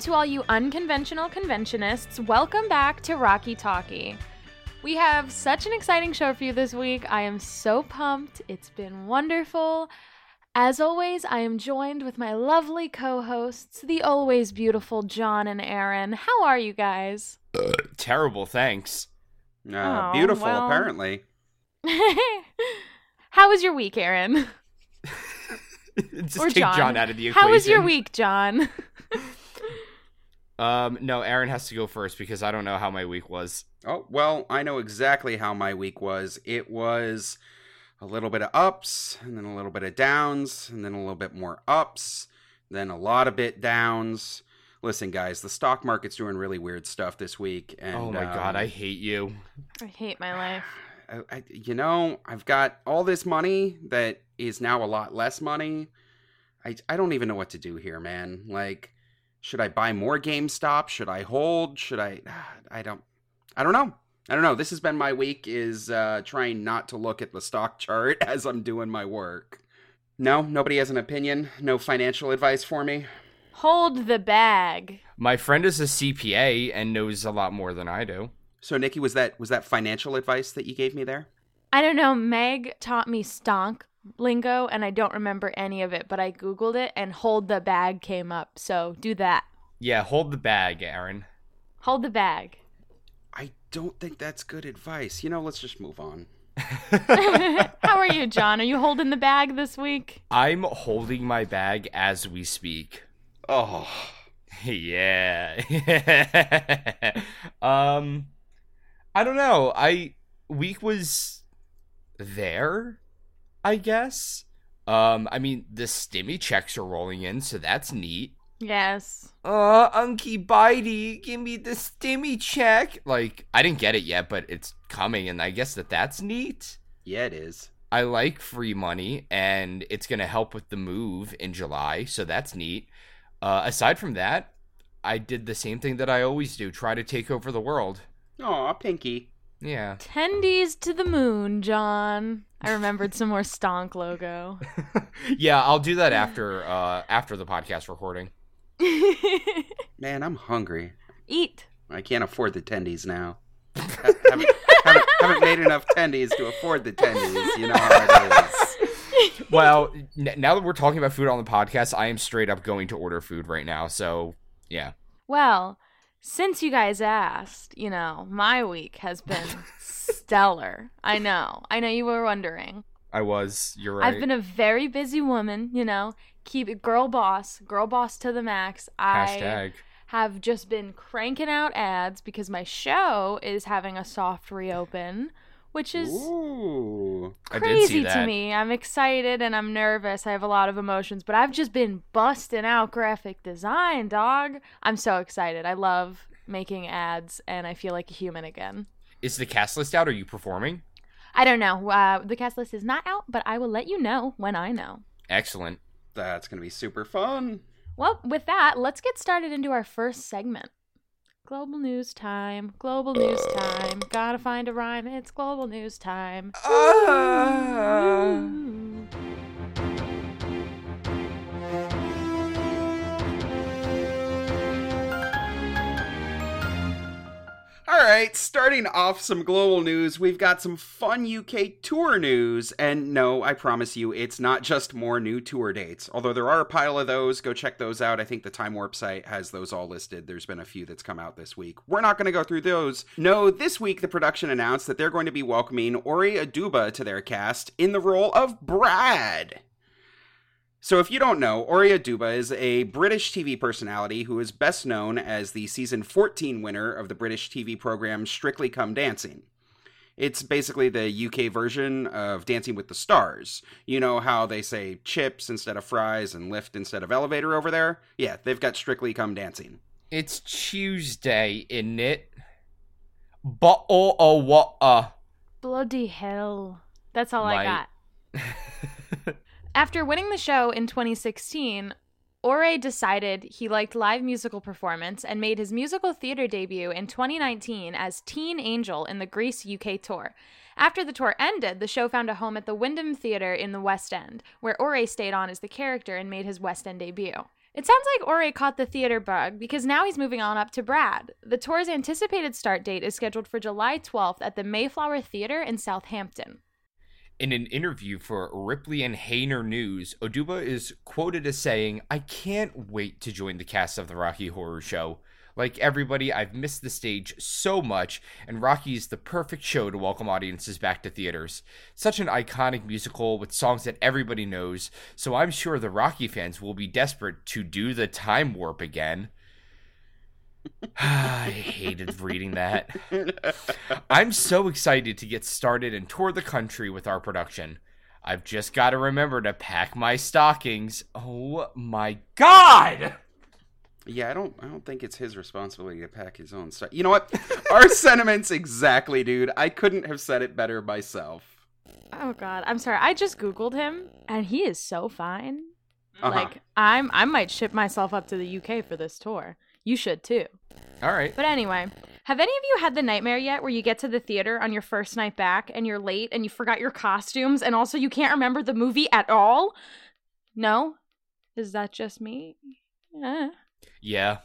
to all you unconventional conventionists. Welcome back to Rocky Talkie. We have such an exciting show for you this week. I am so pumped. It's been wonderful. As always, I am joined with my lovely co hosts, the always beautiful John and Aaron. How are you guys? Terrible, thanks. Uh, Oh, beautiful, well. apparently. How was your week, Aaron? Just or take John. John. out of the equation. How was your week, John? Um, no, Aaron has to go first because I don't know how my week was. Oh, well, I know exactly how my week was. It was a little bit of ups, and then a little bit of downs, and then a little bit more ups, then a lot of bit downs. Listen, guys, the stock market's doing really weird stuff this week. And, oh my god, um, I hate you. I hate my life. I, I, you know, I've got all this money that is now a lot less money. I, I don't even know what to do here, man. Like, should I buy more GameStop? Should I hold? Should I? I don't. I don't know. I don't know. This has been my week. Is uh, trying not to look at the stock chart as I'm doing my work. No, nobody has an opinion. No financial advice for me. Hold the bag. My friend is a CPA and knows a lot more than I do. So, Nikki, was that was that financial advice that you gave me there? I don't know. Meg taught me stonk lingo, and I don't remember any of it, but I Googled it and hold the bag came up. So do that. Yeah, hold the bag, Aaron. Hold the bag. I don't think that's good advice. You know, let's just move on. How are you, John? Are you holding the bag this week? I'm holding my bag as we speak. Oh. yeah. um I don't know. I week was there, I guess. Um I mean the stimmy checks are rolling in, so that's neat. Yes. Uh Unky Bitey, give me the stimmy check. Like I didn't get it yet, but it's coming and I guess that that's neat. Yeah, it is. I like free money and it's going to help with the move in July, so that's neat. Uh, aside from that, I did the same thing that I always do try to take over the world. Aw, Pinky. Yeah. Tendies to the moon, John. I remembered some more stonk logo. yeah, I'll do that after uh, after the podcast recording. Man, I'm hungry. Eat. I can't afford the tendies now. Ha- haven't, haven't, haven't made enough tendies to afford the tendies. You know how it is. Well, n- now that we're talking about food on the podcast, I am straight up going to order food right now. So, yeah. Well, since you guys asked, you know, my week has been stellar. I know. I know you were wondering. I was. You're right. I've been a very busy woman, you know. Keep it girl boss, girl boss to the max. I Hashtag. have just been cranking out ads because my show is having a soft reopen, which is Ooh. I did see crazy to me. I'm excited and I'm nervous. I have a lot of emotions, but I've just been busting out graphic design, dog. I'm so excited. I love making ads and I feel like a human again. Is the cast list out? Are you performing? I don't know. Uh, the cast list is not out, but I will let you know when I know. Excellent. That's going to be super fun. Well, with that, let's get started into our first segment. Global news time. Global news time. Gotta find a rhyme. It's global news time. Ooh. All right, starting off some global news, we've got some fun UK tour news. And no, I promise you, it's not just more new tour dates. Although there are a pile of those, go check those out. I think the Time Warp site has those all listed. There's been a few that's come out this week. We're not going to go through those. No, this week the production announced that they're going to be welcoming Ore Oduba to their cast in the role of Brad. So, if you don't know, Ore Oduba is a British TV personality who is best known as the season 14 winner of the British TV program Strictly Come Dancing. It's basically the UK version of Dancing with the Stars. You know how they say chips instead of fries and lift instead of elevator over there? Yeah, they've got Strictly Come Dancing. It's Tuesday, isn't it? But oh, oh, what water. Bloody hell. That's all I got. After winning the show in 2016, Ore decided he liked live musical performance and made his musical theater debut in 2019 as Teen Angel in the Grease UK tour. After the tour ended, the show found a home at the Wyndham Theatre in the West End, where Ore stayed on as the character and made his West End debut. It sounds like Ore caught the theater bug because now he's moving on up to Brad. The tour's anticipated start date is scheduled for July 12th at the Mayflower Theater in Southampton. In an interview for Ripley and Hayner News, Oduba is quoted as saying, I can't wait to join the cast of the Rocky Horror Show. Like everybody, I've missed the stage so much, and Rocky is the perfect show to welcome audiences back to theaters. Such an iconic musical with songs that everybody knows, so I'm sure the Rocky fans will be desperate to do the time warp again. I hated reading that. I'm so excited to get started and tour the country with our production. I've just got to remember to pack my stockings. Oh my god! Yeah, I don't I don't think it's his responsibility to pack his own stuff. You know what? Our sentiments exactly, dude. I couldn't have said it better myself. Oh god, I'm sorry. I just googled him and he is so fine. Uh-huh. Like I'm I might ship myself up to the UK for this tour. You should too. All right. But anyway, have any of you had the nightmare yet where you get to the theater on your first night back and you're late and you forgot your costumes and also you can't remember the movie at all? No? Is that just me? Yeah. Yeah.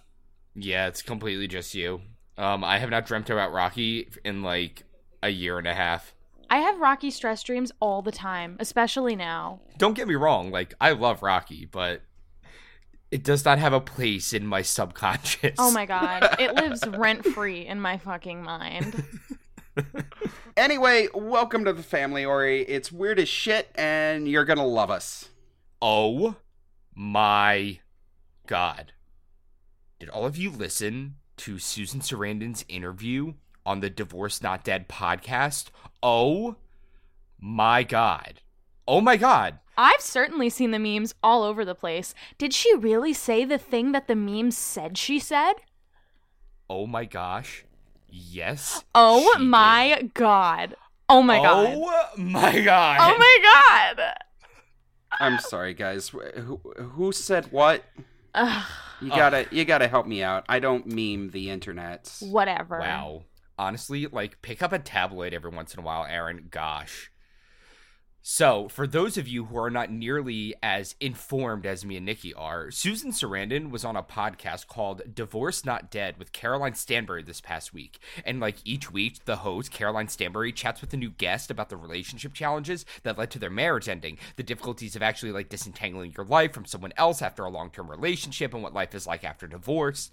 Yeah, it's completely just you. Um, I have not dreamt about Rocky in like a year and a half. I have Rocky stress dreams all the time, especially now. Don't get me wrong, like I love Rocky, but it does not have a place in my subconscious. Oh my god, it lives rent free in my fucking mind. Anyway, welcome to the family, Ore. It's weird as shit, and you're gonna love us. Oh my god. Did all of you listen to Susan Sarandon's interview on the Divorce Not Dead podcast? Oh my god. Oh my god. I've certainly seen the memes all over the place. Did she really say the thing that the memes said she said? Oh my gosh. Yes. Oh my did. god. Oh my god. Oh my god. Oh my god. I'm sorry, guys. Who, who said what? Ugh, You gotta you gotta help me out. I don't meme the internet. whatever. Wow. Honestly, like pick up a tabloid every once in a while, Aaron. Gosh. So, for those of you who are not nearly as informed as me and Nikki are, Susan Sarandon was on a podcast called Divorce Not Dead with Caroline Stanbury this past week. And like each week, the host, Caroline Stanbury, chats with a new guest about the relationship challenges that led to their marriage ending, the difficulties of actually like disentangling your life from someone else after a long-term relationship and what life is like after divorce.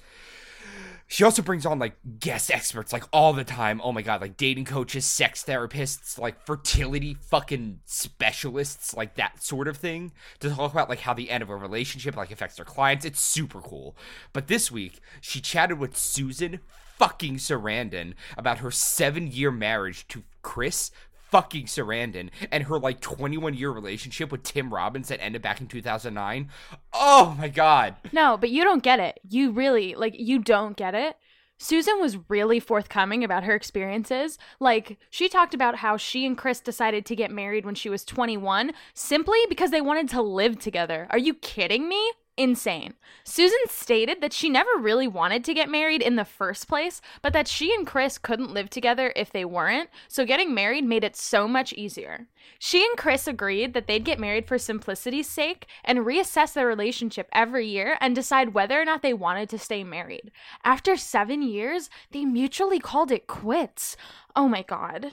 She also brings on like guest experts like all the time. Oh my god, like dating coaches, sex therapists, like fertility fucking specialists, like that sort of thing to talk about like how the end of a relationship like affects their clients. It's super cool. But this week, she chatted with Susan fucking Sarandon about her 7-year marriage to Chris fucking Sarandon and her like 21 year relationship with Tim Robbins that ended back in 2009. Oh my god. No, but you don't get it. You really, like, you don't get it. Susan was really forthcoming about her experiences. Like, she talked about how she and Chris decided to get married when she was 21 simply because they wanted to live together. Are you kidding me? Insane. Susan stated that she never really wanted to get married in the first place, but that she and Chris couldn't live together if they weren't, so getting married made it so much easier. She and Chris agreed that they'd get married for simplicity's sake and reassess their relationship every year and decide whether or not they wanted to stay married. After seven years, they mutually called it quits. Oh my god.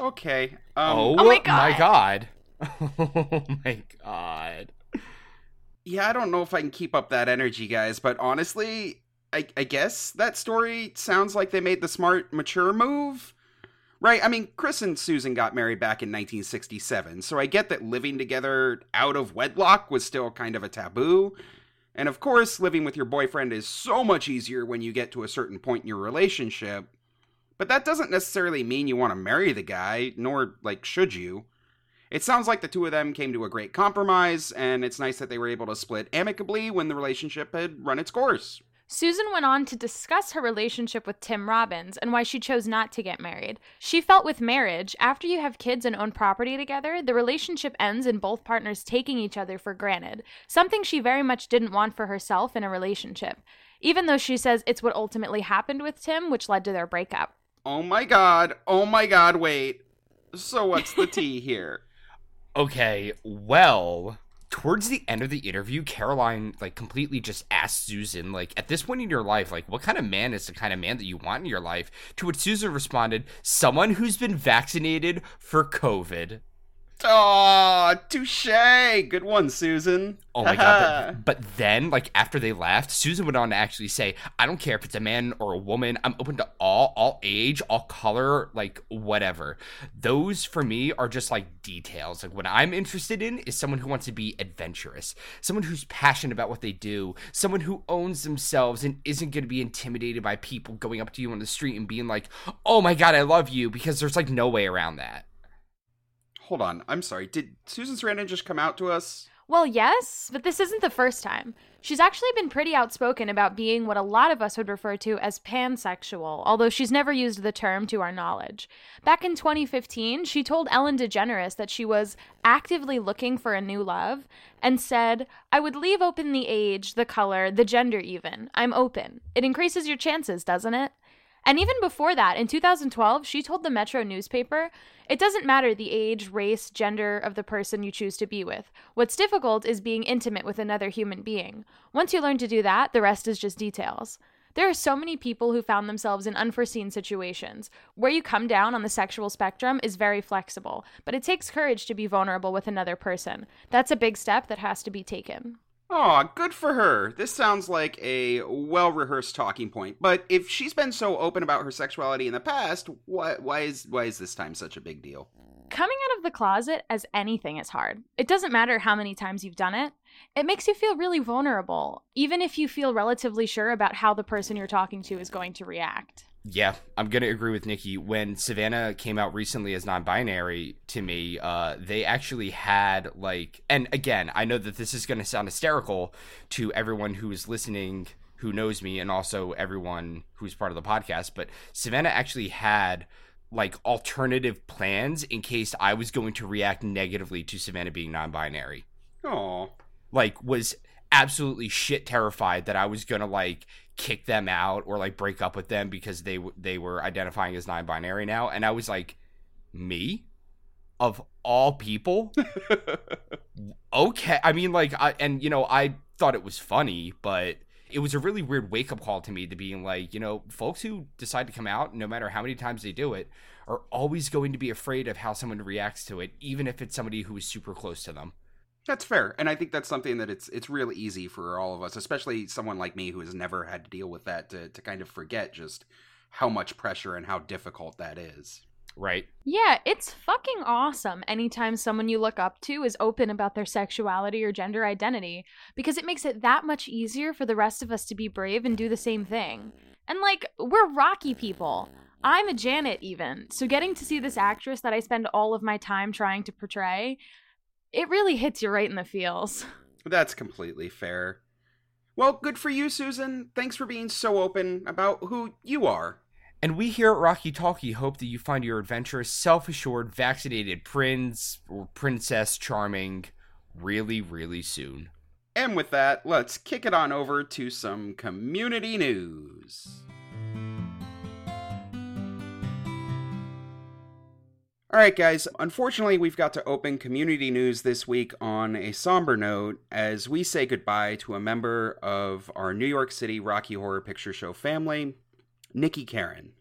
Okay. Um, oh, Oh my my god. Oh my god. Yeah, I don't know if I can keep up that energy, guys, but honestly, I, I guess that story sounds like they made the smart, mature move. Right? I mean, Chris and Susan got married back in 1967, so I get that living together out of wedlock was still kind of a taboo. And of course, living with your boyfriend is so much easier when you get to a certain point in your relationship. But that doesn't necessarily mean you want to marry the guy, nor, like, should you. It sounds like the two of them came to a great compromise, and it's nice that they were able to split amicably when the relationship had run its course. Susan went on to discuss her relationship with Tim Robbins and why she chose not to get married. She felt with marriage, after you have kids and own property together, the relationship ends in both partners taking each other for granted, something she very much didn't want for herself in a relationship. Even though she says it's what ultimately happened with Tim, which led to their breakup. Oh my god, oh my god, wait. So what's the tea here? Okay, well, towards the end of the interview, Caroline like completely just asked Susan, like, at this point in your life, like, what kind of man is the kind of man that you want in your life? To which Susan responded, someone who's been vaccinated for COVID. Oh, touche. Good one, Susan. Oh my god! But, but, then, like after they left, Susan went on to actually say, "I don't care if it's a man or a woman. I'm open to all, all age, all color, like whatever." Those for me are just like details. Like what I'm interested in is someone who wants to be adventurous, someone who's passionate about what they do, someone who owns themselves and isn't going to be intimidated by people going up to you on the street and being like, "Oh my god, I love you," because there's like no way around that hold on. I'm sorry. Did Susan Sarandon just come out to us? Well, yes, but this isn't the first time. She's actually been pretty outspoken about being what a lot of us would refer to as pansexual, although she's never used the term to our knowledge. Back in 2015, she told Ellen DeGeneres that she was actively looking for a new love and said, I would leave open the age, the color, the gender even. I'm open. It increases your chances, doesn't it? And even before that, in 2012, she told the Metro newspaper, It doesn't matter the age, race, gender of the person you choose to be with. What's difficult is being intimate with another human being. Once you learn to do that, the rest is just details. There are so many people who found themselves in unforeseen situations. Where you come down on the sexual spectrum is very flexible, but it takes courage to be vulnerable with another person. That's a big step that has to be taken. Aw, good for her. This sounds like a well rehearsed talking point. But if she's been so open about her sexuality in the past, why, why is why is this time such a big deal? Coming out of the closet as anything is hard. It doesn't matter how many times you've done it. It makes you feel really vulnerable, even if you feel relatively sure about how the person you're talking to is going to react. Yeah, I'm gonna agree with Nikki. When Savannah came out recently as non-binary to me, uh, they actually had like, and again, I know that this is gonna sound hysterical to everyone who is listening, who knows me, and also everyone who's part of the podcast. But Savannah actually had like alternative plans in case I was going to react negatively to Savannah being non-binary. Oh, like was absolutely shit terrified that I was gonna like kick them out or like break up with them because they they were identifying as non-binary now. And I was like me? Of all people? Okay. I mean like I and you know I thought it was funny but it was a really weird wake up call to me to being like you know folks who decide to come out no matter how many times they do it are always going to be afraid of how someone reacts to it even if it's somebody who is super close to them that's fair, and I think that's something that it's it's really easy for all of us, especially someone like me who has never had to deal with that, to to kind of forget just how much pressure and how difficult that is. Right. Yeah, it's fucking awesome anytime someone you look up to is open about their sexuality or gender identity because it makes it that much easier for the rest of us to be brave and do the same thing. And like, we're rocky people. I'm a Janet, even. So, getting to see this actress that I spend all of my time trying to portray it really hits you right in the feels. That's completely fair. Well, good for you, Susan. Thanks for being so open about who you are. And we here at Rocky Talkie hope that you find your adventurous, self assured, vaccinated prince or princess charming really, really soon. And with that, let's kick it on over to some community news. All right, guys. Unfortunately, we've got to open community news this week on a somber note as we say goodbye to a member of our New York City Rocky Horror Picture Show family, Nikki Karen.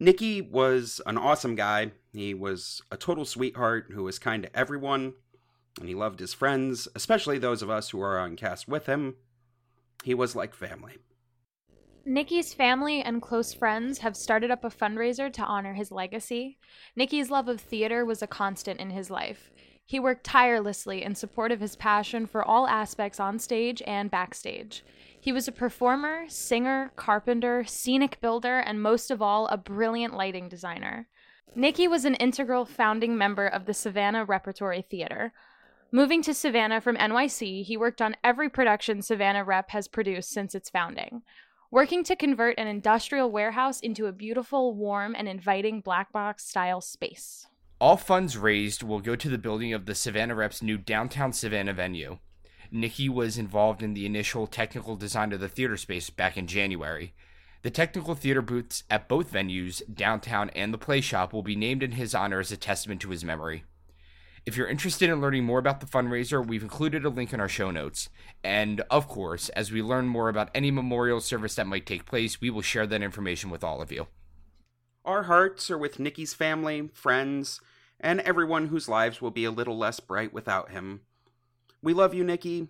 Nikki was an awesome guy. He was a total sweetheart who was kind to everyone, and he loved his friends, especially those of us who are on cast with him. He was like family. Nikki's family and close friends have started up a fundraiser to honor his legacy. Nikki's love of theater was a constant in his life. He worked tirelessly in support of his passion for all aspects on stage and backstage. He was a performer, singer, carpenter, scenic builder, and most of all, a brilliant lighting designer. Nikki was an integral founding member of the Savannah Repertory Theater. Moving to Savannah from NYC, he worked on every production Savannah Rep has produced since its founding working to convert an industrial warehouse into a beautiful, warm, and inviting black box style space. All funds raised will go to the building of the Savannah Reps' new downtown Savannah venue. Nikki was involved in the initial technical design of the theater space back in January. The technical theater booths at both venues, downtown and the play shop, will be named in his honor as a testament to his memory. If you're interested in learning more about the fundraiser, we've included a link in our show notes. And of course, as we learn more about any memorial service that might take place, we will share that information with all of you. Our hearts are with Nikki's family, friends, and everyone whose lives will be a little less bright without him. We love you, Nikki.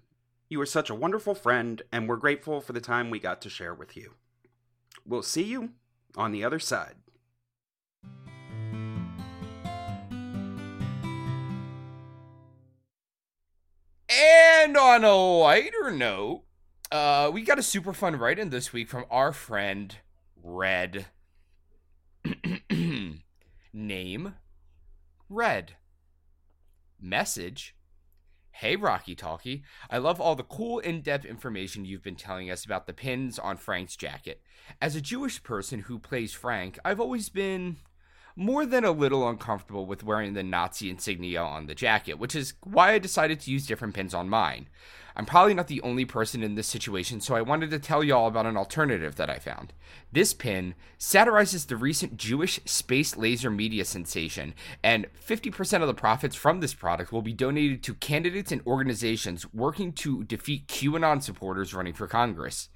You are such a wonderful friend, and we're grateful for the time we got to share with you. We'll see you on the other side. And on a lighter note, uh, we got a super fun write in this week from our friend Red. Name Red. Message Hey, Rocky Talkie. I love all the cool, in depth information you've been telling us about the pins on Frank's jacket. As a Jewish person who plays Frank, I've always been more than a little uncomfortable with wearing the Nazi insignia on the jacket, which is why I decided to use different pins on mine. I'm probably not the only person in this situation, so I wanted to tell y'all about an alternative that I found. This pin satirizes the recent Jewish space laser media sensation, and 50% of the profits from this product will be donated to candidates and organizations working to defeat QAnon supporters running for Congress.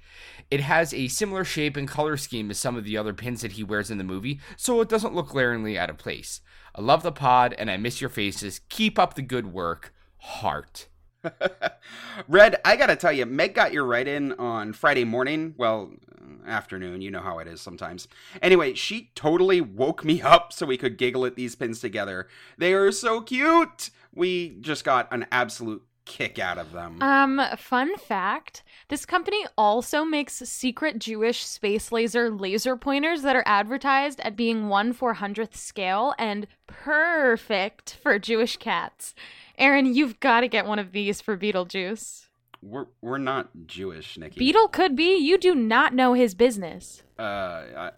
It has a similar shape and color scheme as some of the other pins that he wears in the movie, so it doesn't look glaringly out of place. I love the pod and I miss your faces. Keep up the good work. Heart. Red, I gotta tell you, Meg got your write in on Friday morning. Well, afternoon. You know how it is sometimes. Anyway, she totally woke me up so we could giggle at these pins together. They are so cute. We just got an absolute kick out of them. Um, fun fact this company also makes secret Jewish space laser laser pointers that are advertised at being 1 400th scale and perfect for Jewish cats. Aaron, you've got to get one of these for Beetlejuice. We're we're not Jewish, Nikki. Beetle could be. You do not know his business. Uh, I,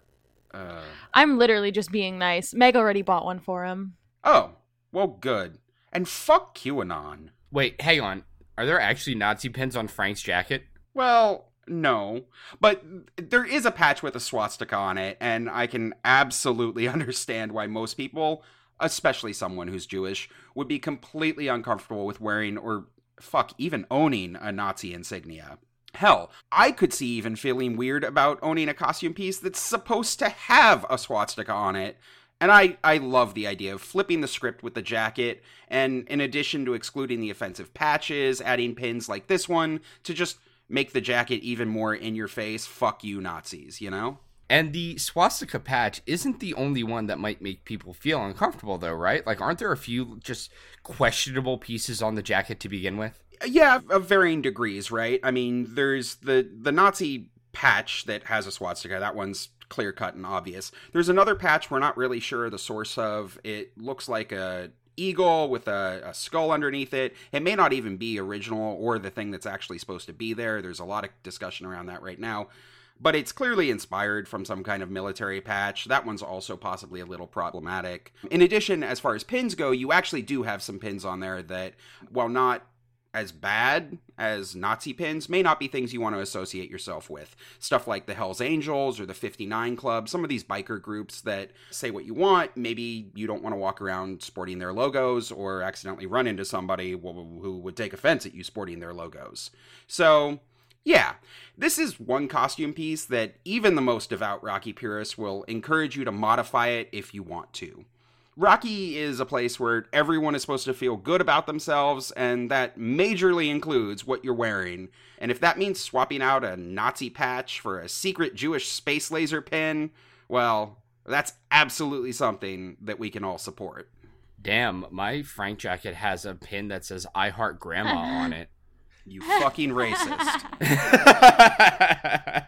uh. I'm literally just being nice. Meg already bought one for him. Oh, well, good. And fuck QAnon. Wait, hang on. Are there actually Nazi pins on Frank's jacket? Well, no. But there is a patch with a swastika on it, and I can absolutely understand why most people, especially someone who's Jewish, would be completely uncomfortable with wearing or fuck even owning a Nazi insignia. Hell, I could see even feeling weird about owning a costume piece that's supposed to have a swastika on it. And I, I love the idea of flipping the script with the jacket, and in addition to excluding the offensive patches, adding pins like this one to just make the jacket even more in your face. Fuck you, Nazis, you know? And the swastika patch isn't the only one that might make people feel uncomfortable, though, right? Like, aren't there a few just questionable pieces on the jacket to begin with? Yeah, of varying degrees, right? I mean, there's the the Nazi patch that has a swastika. That one's clear cut and obvious. There's another patch we're not really sure the source of. It looks like a eagle with a, a, skull underneath it. It may not even be original or the thing that's actually supposed to be there. There's a lot of discussion around that right now. But it's clearly inspired from some kind of military patch. That one's also possibly a little problematic. In addition, as far as pins go, you actually do have some pins on there that, while not as bad as Nazi pins may not be things you want to associate yourself with. Stuff like the Hells Angels or the 59 Club, some of these biker groups that say what you want. Maybe you don't want to walk around sporting their logos or accidentally run into somebody who would take offense at you sporting their logos. So, yeah, this is one costume piece that even the most devout Rocky purists will encourage you to modify it if you want to. Rocky is a place where everyone is supposed to feel good about themselves, and that majorly includes what you're wearing. And if that means swapping out a Nazi patch for a secret Jewish space laser pin, well, that's absolutely something that we can all support. Damn, my Frank jacket has a pin that says I Heart Grandma on it. You fucking racist.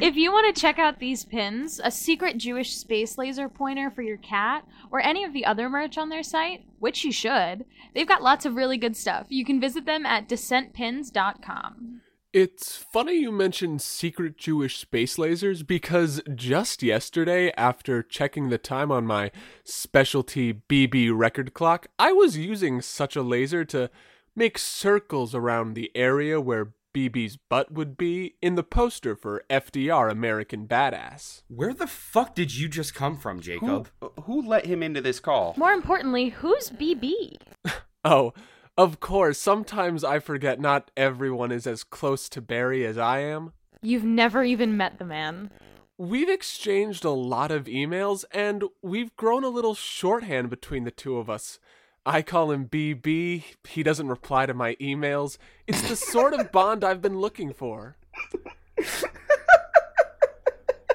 if you want to check out these pins, a secret Jewish space laser pointer for your cat, or any of the other merch on their site, which you should, they've got lots of really good stuff. You can visit them at dissentpins.com. It's funny you mentioned secret Jewish space lasers because just yesterday, after checking the time on my specialty BB record clock, I was using such a laser to make circles around the area where BB's butt would be in the poster for FDR American Badass. Where the fuck did you just come from, Jacob? Who, who let him into this call? More importantly, who's BB? Oh, of course, sometimes I forget not everyone is as close to Barry as I am. You've never even met the man. We've exchanged a lot of emails, and we've grown a little shorthand between the two of us. I call him BB, he doesn't reply to my emails. It's the sort of bond I've been looking for.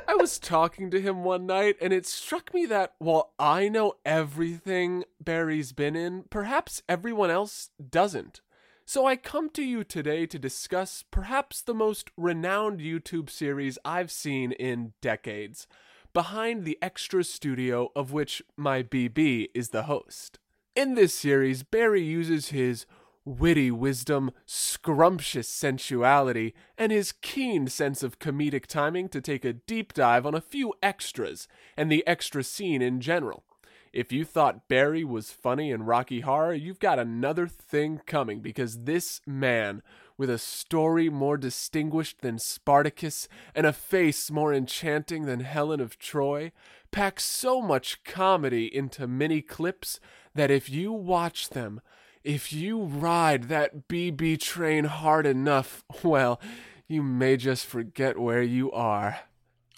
I was talking to him one night, and it struck me that while I know everything Barry's been in, perhaps everyone else doesn't. So I come to you today to discuss perhaps the most renowned YouTube series I've seen in decades, behind the extra studio of which my BB is the host. In this series, Barry uses his witty wisdom, scrumptious sensuality, and his keen sense of comedic timing to take a deep dive on a few extras and the extra scene in general. If you thought Barry was funny in Rocky Horror, you've got another thing coming because this man, with a story more distinguished than Spartacus and a face more enchanting than Helen of Troy, packs so much comedy into mini clips that if you watch them, if you ride that BB train hard enough, well, you may just forget where you are.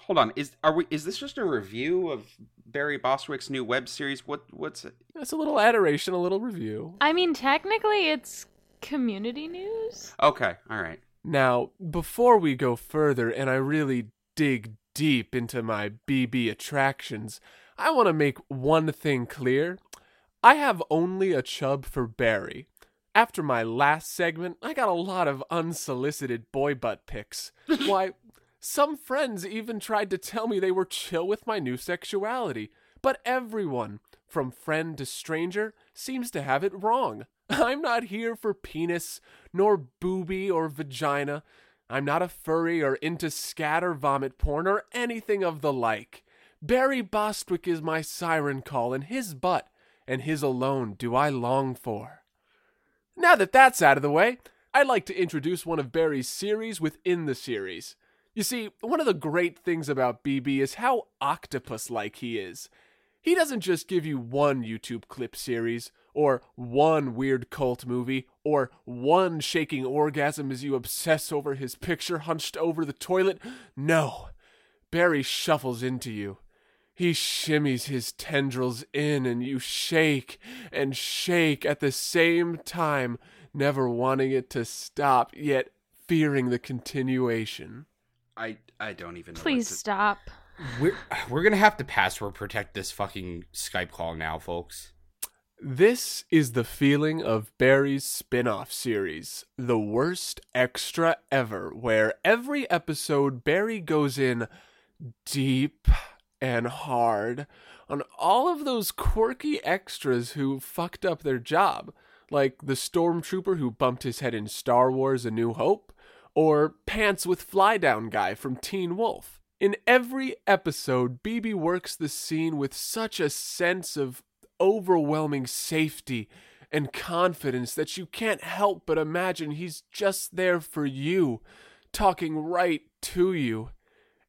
Hold on, is are we? Is this just a review of Barry Bostwick's new web series? What what's it? That's a little adoration, a little review. I mean, technically, it's community news. Okay, all right. Now, before we go further and I really dig deep into my BB attractions, I want to make one thing clear. I have only a chub for Barry. After my last segment, I got a lot of unsolicited boy butt pics. Why, some friends even tried to tell me they were chill with my new sexuality. But everyone, from friend to stranger, seems to have it wrong. I'm not here for penis, nor booby or vagina. I'm not a furry or into scatter vomit porn or anything of the like. Barry Bostwick is my siren call, and his butt and his alone do I long for. Now that that's out of the way, I'd like to introduce one of Barry's series within the series. You see, one of the great things about BB is how octopus like he is. He doesn't just give you one YouTube clip series, or one weird cult movie, or one shaking orgasm as you obsess over his picture hunched over the toilet. No, Barry shuffles into you. He shimmies his tendrils in, and you shake and shake at the same time, never wanting it to stop, yet fearing the continuation. I I don't even. know Please what to- stop. We're we're gonna have to password protect this fucking Skype call now, folks. This is the feeling of Barry's spin off series, The Worst Extra Ever, where every episode Barry goes in deep and hard on all of those quirky extras who fucked up their job, like the stormtrooper who bumped his head in Star Wars A New Hope, or Pants with Fly Down Guy from Teen Wolf. In every episode, BB works the scene with such a sense of overwhelming safety and confidence that you can't help but imagine he's just there for you, talking right to you.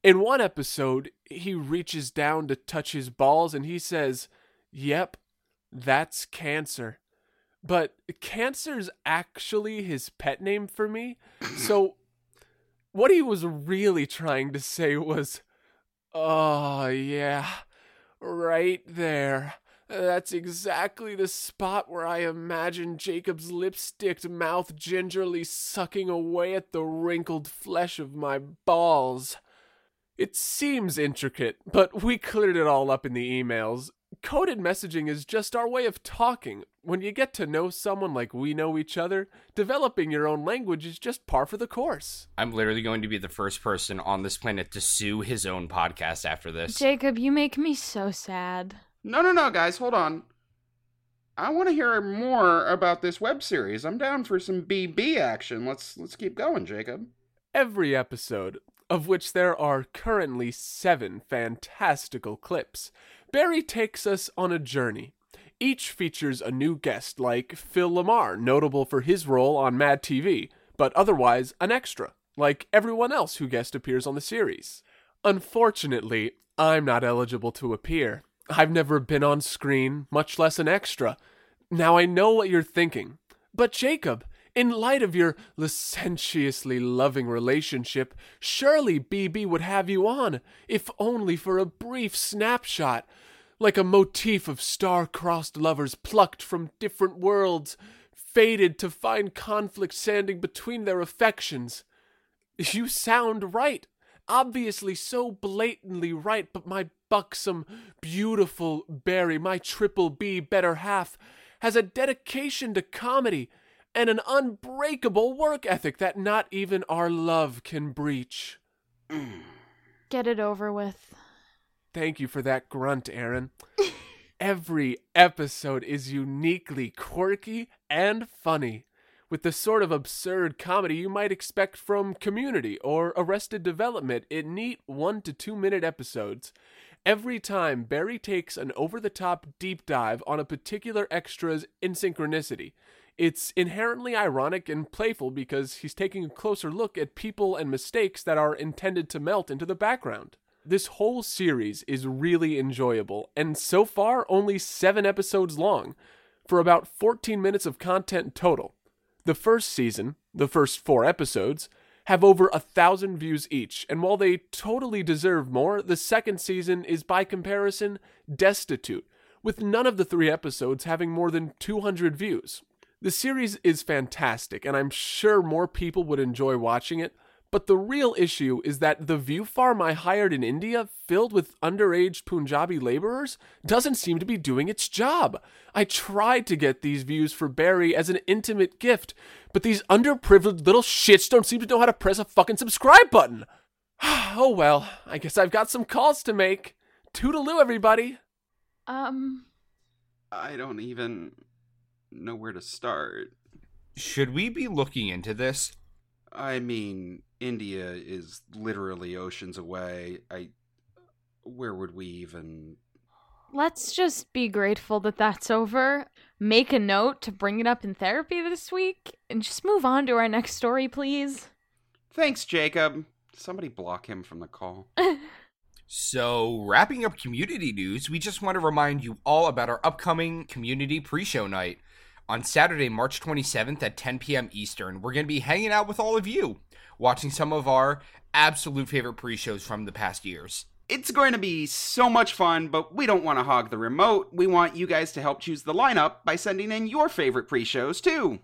In one episode, he reaches down to touch his balls and he says, Yep, that's cancer. But cancer's actually his pet name for me. So, what he was really trying to say was, Oh, yeah, right there. That's exactly the spot where I imagine Jacob's lipsticked mouth gingerly sucking away at the wrinkled flesh of my balls. It seems intricate, but we cleared it all up in the emails. Coded messaging is just our way of talking. When you get to know someone like we know each other, developing your own language is just par for the course. I'm literally going to be the first person on this planet to sue his own podcast after this. Jacob, you make me so sad. No, no, no, guys, hold on. I want to hear more about this web series. I'm down for some BB action. Let's let's keep going, Jacob. Every episode, of which there are currently seven fantastical clips, Barry takes us on a journey. Each features a new guest, like Phil LaMarr, notable for his role on Mad TV, but otherwise an extra, like everyone else who guest appears on the series. Unfortunately, I'm not eligible to appear. I've never been on screen, much less an extra. Now I know what you're thinking. But Jacob, in light of your licentiously loving relationship, surely BB would have you on, if only for a brief snapshot, like a motif of star-crossed lovers plucked from different worlds, fated to find conflict standing between their affections. You sound right. Obviously, so blatantly right, but my buxom, beautiful Barry, my triple B better half, has a dedication to comedy and an unbreakable work ethic that not even our love can breach. Get it over with. Thank you for that grunt, Aaron. Every episode is uniquely quirky and funny, with the sort of absurd comedy you might expect from Community or Arrested Development in neat one to two minute episodes. Every time, Barry takes an over the top deep dive on a particular extra's insynchronicity. It's inherently ironic and playful because he's taking a closer look at people and mistakes that are intended to melt into the background. This whole series is really enjoyable, and so far only seven episodes long, for about 14 minutes of content total. The first season, the first four episodes, have over a thousand views each, and while they totally deserve more, the second season is by comparison destitute, with none of the three episodes having more than 200 views. The series is fantastic, and I'm sure more people would enjoy watching it. But the real issue is that the view farm I hired in India, filled with underage Punjabi laborers, doesn't seem to be doing its job. I tried to get these views for Barry as an intimate gift, but these underprivileged little shits don't seem to know how to press a fucking subscribe button. oh well, I guess I've got some calls to make. Toodaloo, everybody. Um, I don't even know where to start. Should we be looking into this? I mean, India is literally oceans away. I where would we even let's just be grateful that that's over. Make a note to bring it up in therapy this week and just move on to our next story, please. Thanks, Jacob. Somebody block him from the call. So, wrapping up community news, we just want to remind you all about our upcoming community pre show night. On Saturday, March 27th at 10 p.m. Eastern, we're going to be hanging out with all of you, watching some of our absolute favorite pre shows from the past years. It's going to be so much fun, but we don't want to hog the remote. We want you guys to help choose the lineup by sending in your favorite pre shows, too.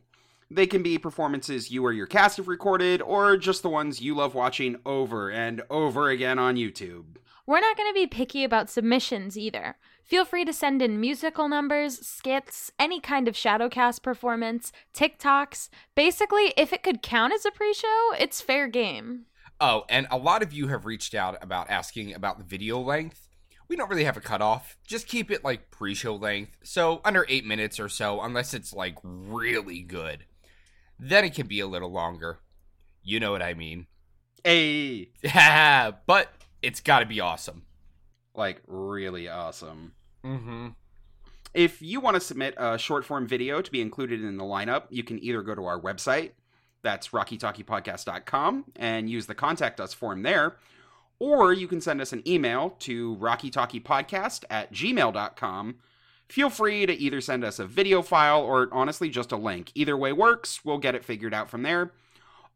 They can be performances you or your cast have recorded, or just the ones you love watching over and over again on YouTube. We're not going to be picky about submissions either. Feel free to send in musical numbers, skits, any kind of Shadowcast performance, TikToks. Basically, if it could count as a pre show, it's fair game. Oh, and a lot of you have reached out about asking about the video length. We don't really have a cutoff. Just keep it like pre show length, so under eight minutes or so, unless it's like really good. Then it can be a little longer. You know what I mean. Hey, Yeah, but it's got to be awesome. like really awesome. Mm-hmm. If you want to submit a short form video to be included in the lineup, you can either go to our website, that's rockytalkypodcast.com, and use the contact us form there, or you can send us an email to rockytalkypodcast at gmail.com. Feel free to either send us a video file or honestly just a link. Either way works, we'll get it figured out from there.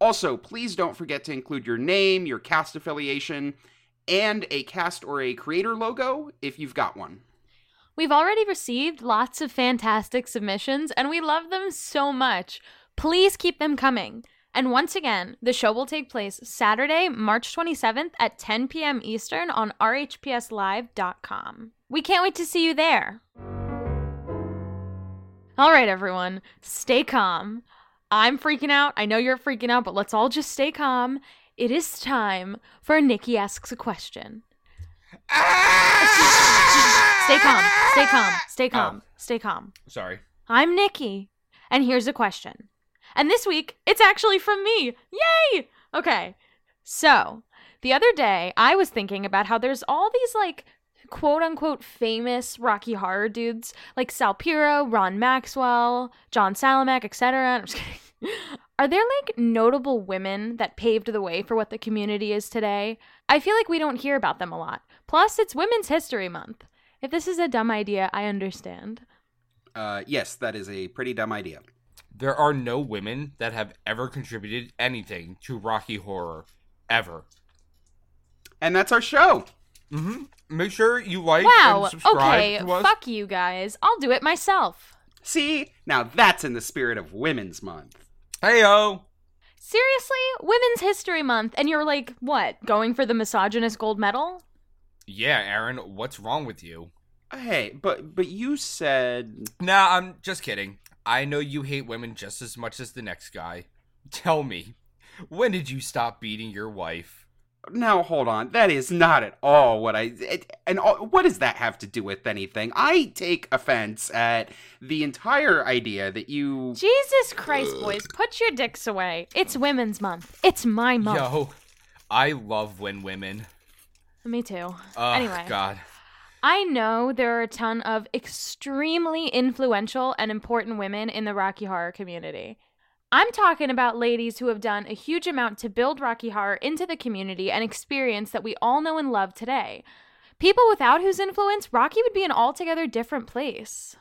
Also, please don't forget to include your name, your cast affiliation, and a cast or a creator logo if you've got one. We've already received lots of fantastic submissions, and we love them so much. Please keep them coming. And once again, the show will take place Saturday, March 27th at 10 p.m. Eastern on rhpslive.com. We can't wait to see you there. All right, everyone, stay calm. I'm freaking out. I know you're freaking out, but let's all just stay calm. It is time for Nikki Asks a Question. Ah! Stay calm, stay calm, stay oh. calm, stay calm. Sorry. I'm Nikki, and here's a question. And this week, it's actually from me. Yay! Okay. So, the other day, I was thinking about how there's all these, like, quote unquote famous Rocky Horror dudes, like Sal Piro, Ron Maxwell, John Salamak, etc. I'm just kidding. Are there, like, notable women that paved the way for what the community is today? I feel like we don't hear about them a lot. Plus, it's Women's History Month. If this is a dumb idea, I understand. Uh, yes, that is a pretty dumb idea. There are no women that have ever contributed anything to Rocky Horror ever. And that's our show. Mm-hmm. Make sure you like Wow. and subscribe Okay. to us. Fuck you guys. I'll do it myself. See, now that's in the spirit of Women's Month. Heyo. Seriously? Women's History Month, and you're like, what, going for the misogynist gold medal? Yeah, Aaron, what's wrong with you? Hey, but but you said Nah, I'm just kidding. I know you hate women just as much as the next guy. Tell me, when did you stop beating your wife? Now hold on. That is not at all what I it, and all, what does that have to do with anything? I take offense at the entire idea that you Jesus Christ, boys, put your dicks away. It's Women's Month. It's my month. Yo, I love when women. Me too. Oh, anyway, God. I know there are a ton of extremely influential and important women in the Rocky Horror community. I'm talking about ladies who have done a huge amount to build Rocky Horror into the community and experience that we all know and love today. People without whose influence, Rocky would be an altogether different place.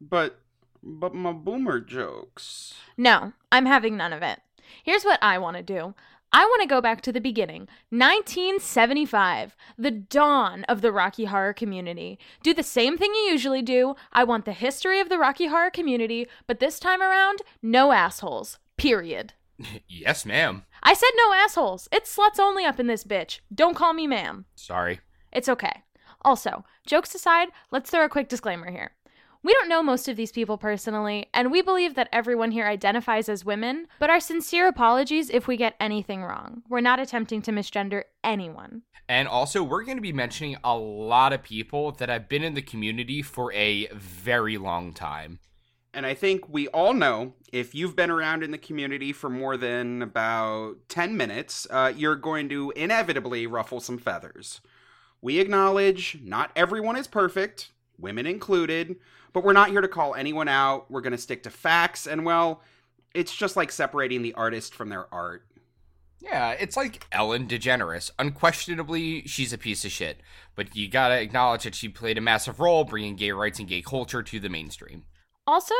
but but my boomer jokes. No, I'm having none of it. Here's what I want to do. I want to go back to the beginning, 1975, the dawn of the Rocky Horror community. Do the same thing you usually do. I want the history of the Rocky Horror community, but this time around, no assholes. Period. yes, ma'am. I said no assholes. It's sluts only up in this bitch. Don't call me ma'am. Sorry. It's okay. Also, jokes aside, let's throw a quick disclaimer here. We don't know most of these people personally, and we believe that everyone here identifies as women, but our sincere apologies if we get anything wrong. We're not attempting to misgender anyone. And also, we're going to be mentioning a lot of people that have been in the community for a very long time. And I think we all know if you've been around in the community for more than about 10 minutes, uh, you're going to inevitably ruffle some feathers. We acknowledge not everyone is perfect, women included, but we're not here to call anyone out. We're going to stick to facts, and well, it's just like separating the artist from their art. Yeah, it's like Ellen DeGeneres. Unquestionably, she's a piece of shit, but you gotta acknowledge that she played a massive role bringing gay rights and gay culture to the mainstream. Also,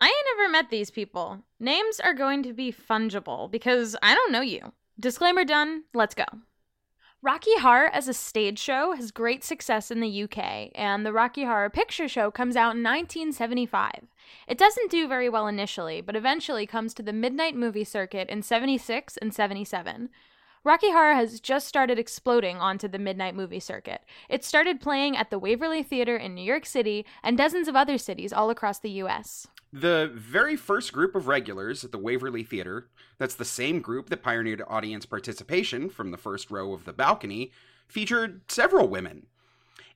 I ain't never met these people. Names are going to be fungible because I don't know you. Disclaimer done, let's go. Rocky Horror as a stage show has great success in the UK, and the Rocky Horror Picture Show comes out in 1975. It doesn't do very well initially, but eventually comes to the midnight movie circuit in 76 and 77. Rocky Horror has just started exploding onto the midnight movie circuit. It started playing at the Waverly Theater in New York City and dozens of other cities all across the US. The very first group of regulars at the Waverly Theater, that's the same group that pioneered audience participation from the first row of the balcony, featured several women.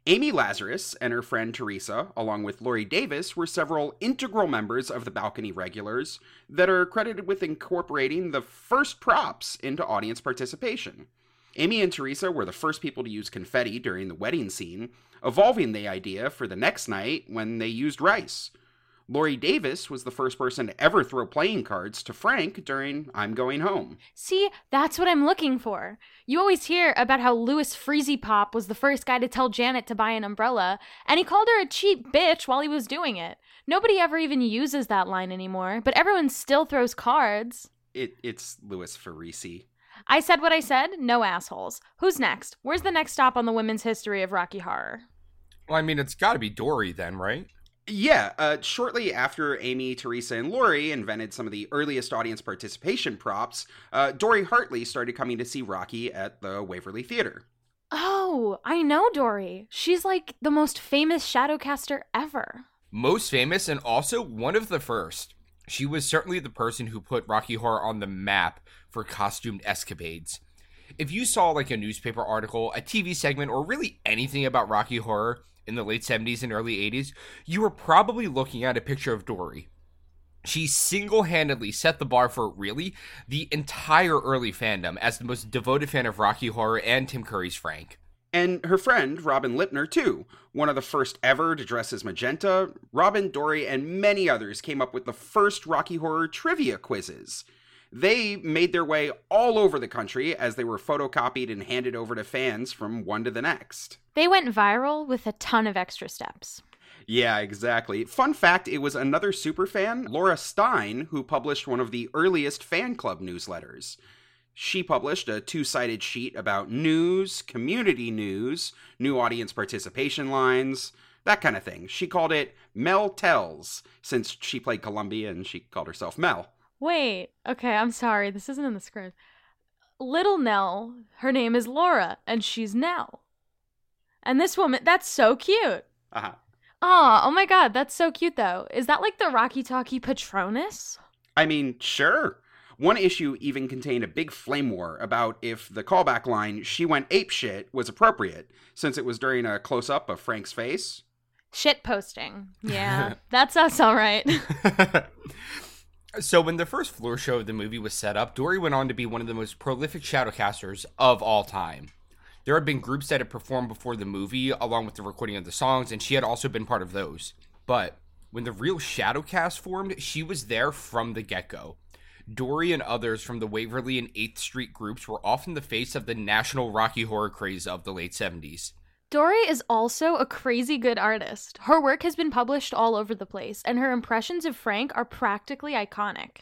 Amy Lazarus and her friend Teresa, along with Laurie Davis, were several integral members of the balcony regulars that are credited with incorporating the first props into audience participation. Amy and Teresa were the first people to use confetti during the wedding scene, evolving the idea for the next night when they used rice. Laurie Davis was the first person to ever throw playing cards to Frank during I'm Going Home. See, that's what I'm looking for. You always hear about how Louis Freezy Pop was the first guy to tell Janet to buy an umbrella, and he called her a cheap bitch while he was doing it. Nobody ever even uses that line anymore, but everyone still throws cards. It, it's Louis Farese. I said what I said, no assholes. Who's next? Where's the next stop on the women's history of Rocky Horror? Well, I mean, it's gotta be Dori then, right? Yeah, uh, shortly after Amy, Teresa, and Laurie invented some of the earliest audience participation props, uh, Dori Hartley started coming to see Rocky at the Waverly Theater. Oh, I know Dori. She's like the most famous shadowcaster ever. Most famous and also one of the first. She was certainly the person who put Rocky Horror on the map for costumed escapades. If you saw like a newspaper article, a TV segment, or really anything about Rocky Horror in the late 70s and early 80s, you were probably looking at a picture of Dori. She single handedly set the bar for really the entire early fandom as the most devoted fan of Rocky Horror and Tim Curry's Frank. And her friend, Robin Lipner, too. One of the first ever to dress as Magenta, Robin, Dori, and many others came up with the first Rocky Horror trivia quizzes. They made their way all over the country as they were photocopied and handed over to fans from one to the next. They went viral with a ton of extra steps. Yeah, exactly. Fun fact it was another superfan, Laura Stein, who published one of the earliest fan club newsletters. She published a two sided sheet about news, community news, new audience participation lines, that kind of thing. She called it Nell Tells, since she played Columbia and she called herself Nell. Wait, okay, I'm sorry. This isn't in the script. Little Nell, her name is Laura, and she's Nell. And this woman, that's so cute. Uh huh. Oh, oh my god, that's so cute though. Is that like the Rocky Talkie Patronus? I mean, sure. One issue even contained a big flame war about if the callback line, she went ape shit, was appropriate, since it was during a close up of Frank's face. Shit posting. Yeah, that's us, all right. so when the first floor show of the movie was set up, Dori went on to be one of the most prolific shadowcasters of all time. There had been groups that had performed before the movie, along with the recording of the songs, and she had also been part of those. But when the real Shadowcast formed, she was there from the get go. Dori and others from the Waverly and 8th Street groups were often the face of the national Rocky Horror craze of the late 70s. Dori is also a crazy good artist. Her work has been published all over the place, and her impressions of Frank are practically iconic.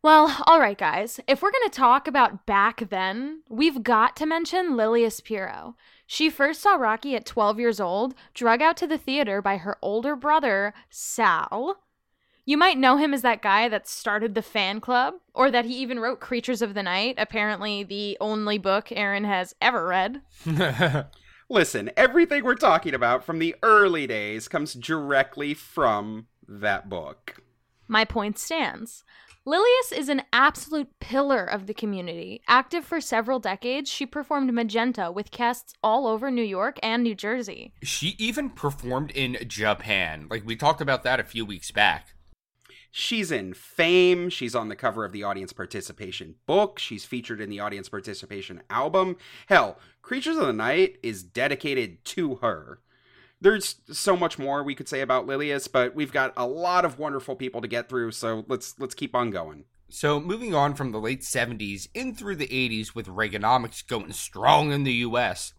Well, all right, guys. If we're going to talk about back then, we've got to mention Lilias Piro. She first saw Rocky at 12 years old, drug out to the theater by her older brother, Sal. You might know him as that guy that started the fan club, or that he even wrote Creatures of the Night, apparently the only book Aaron has ever read. Listen, everything we're talking about from the early days comes directly from that book. My point stands. Lilias is an absolute pillar of the community. Active for several decades, she performed Magenta with casts all over New York and New Jersey. She even performed in Japan. Like, we talked about that a few weeks back. She's in Fame. She's on the cover of the audience participation book. She's featured in the audience participation album. Hell, Creatures of the Night is dedicated to her. There's so much more we could say about Lilias, but we've got a lot of wonderful people to get through, so let's let's keep on going. So, moving on from the late 70s in through the 80s with Reaganomics going strong in the US,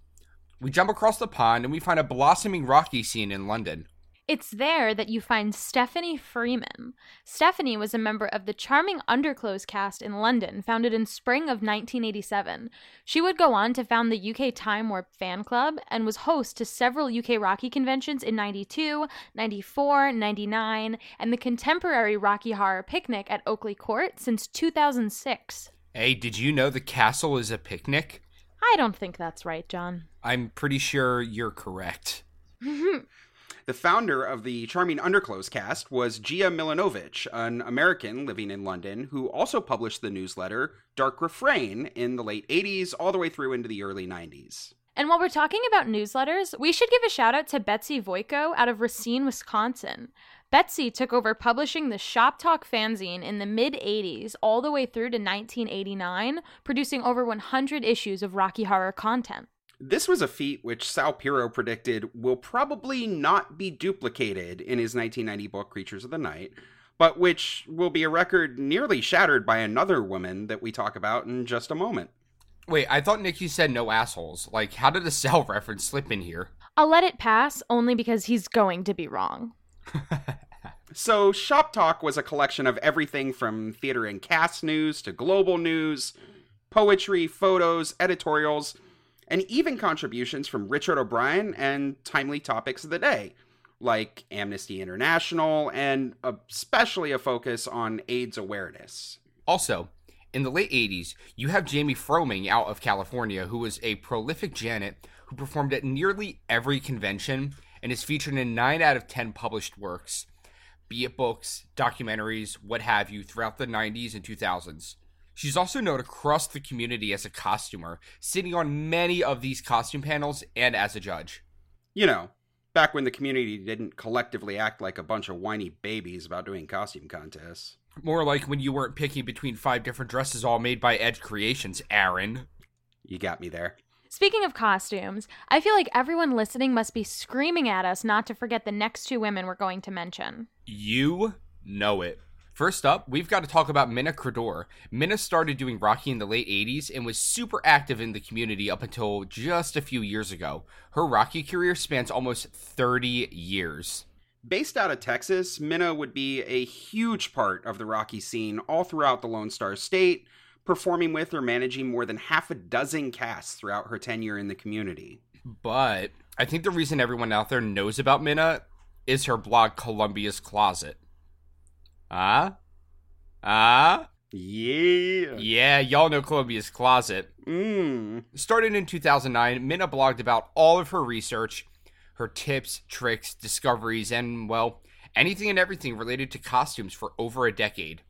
we jump across the pond and we find a blossoming Rocky scene in London. It's there that you find Stephanie Freeman. Stephanie was a member of the Charming Underclothes cast in London, founded in spring of 1987. She would go on to found the UK Time Warp fan club and was host to several UK Rocky conventions in 92, 94, 99, and the contemporary Rocky Horror Picnic at Oakley Court since 2006. Hey, did you know the castle is a picnic? I don't think that's right, John. I'm pretty sure you're correct. The founder of the Charming Underclothes cast was Gia Milanovic, an American living in London who also published the newsletter Dark Refrain in the late 80s all the way through into the early 90s. And while we're talking about newsletters, we should give a shout out to Betsy Voiko out of Racine, Wisconsin. Betsy took over publishing the Shop Talk fanzine in the mid 80s all the way through to 1989, producing over 100 issues of Rocky Horror content. This was a feat which Sal Piro predicted will probably not be duplicated in his 1990 book Creatures of the Night, but which will be a record nearly shattered by another woman that we talk about in just a moment. Wait, I thought Nikki said no assholes. Like, how did the Sal reference slip in here? I'll let it pass only because he's going to be wrong. so, Shop Talk was a collection of everything from theater and cast news to global news, poetry, photos, editorials and even contributions from Richard O'Brien and timely topics of the day, like Amnesty International and uh, especially a focus on AIDS awareness. Also, in the late 80s, you have Jamie Froming out of California, who was a prolific Janet who performed at nearly every convention and is featured in 9 out of 10 published works, be it books, documentaries, what have you, throughout the 90s and 2000s. She's also known across the community as a costumer, sitting on many of these costume panels and as a judge. You know, back when the community didn't collectively act like a bunch of whiny babies about doing costume contests. More like when you weren't picking between five different dresses all made by Edge Creations, Aaron. You got me there. Speaking of costumes, I feel like everyone listening must be screaming at us not to forget the next two women we're going to mention. You know it. First up, we've got to talk about Minna Khadr. Minna started doing Rocky in the late 80s and was super active in the community up until just a few years ago. Her Rocky career spans almost 30 years. Based out of Texas, Minna would be a huge part of the Rocky scene all throughout the Lone Star State, performing with or managing more than half a dozen casts throughout her tenure in the community. But I think the reason everyone out there knows about Minna is her blog Columbia's Closet. Ah? Ah? Yeah. Yeah, y'all know Columbia's Closet. Mmm. Started in 2009, Minna blogged about all of her research, her tips, tricks, discoveries, and, well, anything and everything related to costumes for over a decade.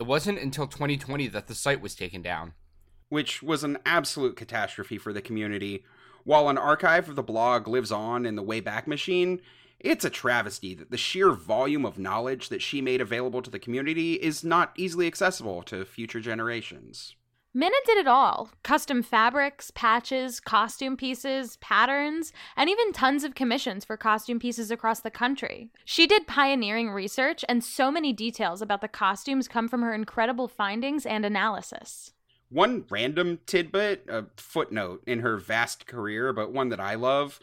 It wasn't until 2020 that the site was taken down. Which was an absolute catastrophe for the community. While an archive of the blog lives on in the Wayback Machine, it's a travesty that the sheer volume of knowledge that she made available to the community is not easily accessible to future generations. Minna did it all custom fabrics, patches, costume pieces, patterns, and even tons of commissions for costume pieces across the country. She did pioneering research, and so many details about the costumes come from her incredible findings and analysis. One random tidbit, a footnote in her vast career, but one that I love.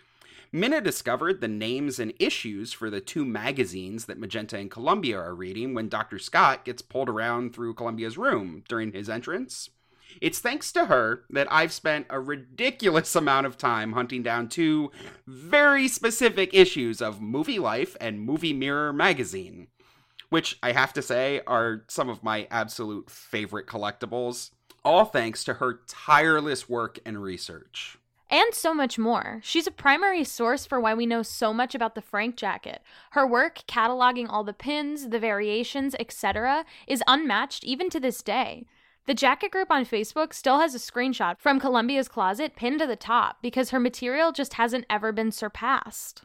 Minna discovered the names and issues for the two magazines that Magenta and Columbia are reading when Dr. Scott gets pulled around through Columbia's room during his entrance. It's thanks to her that I've spent a ridiculous amount of time hunting down two very specific issues of Movie Life and Movie Mirror magazine, which I have to say are some of my absolute favorite collectibles, all thanks to her tireless work and research. And so much more. She's a primary source for why we know so much about the Frank jacket. Her work, cataloging all the pins, the variations, etc., is unmatched even to this day. The jacket group on Facebook still has a screenshot from Columbia's closet pinned to the top because her material just hasn't ever been surpassed.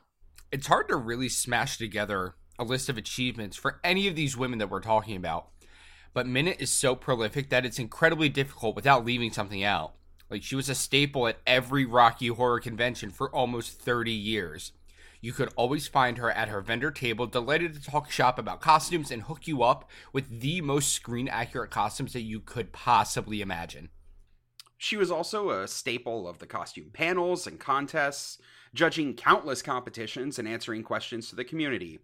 It's hard to really smash together a list of achievements for any of these women that we're talking about. But Minna is so prolific that it's incredibly difficult without leaving something out. Like she was a staple at every Rocky Horror convention for almost 30 years. You could always find her at her vendor table, delighted to talk shop about costumes and hook you up with the most screen accurate costumes that you could possibly imagine. She was also a staple of the costume panels and contests, judging countless competitions and answering questions to the community.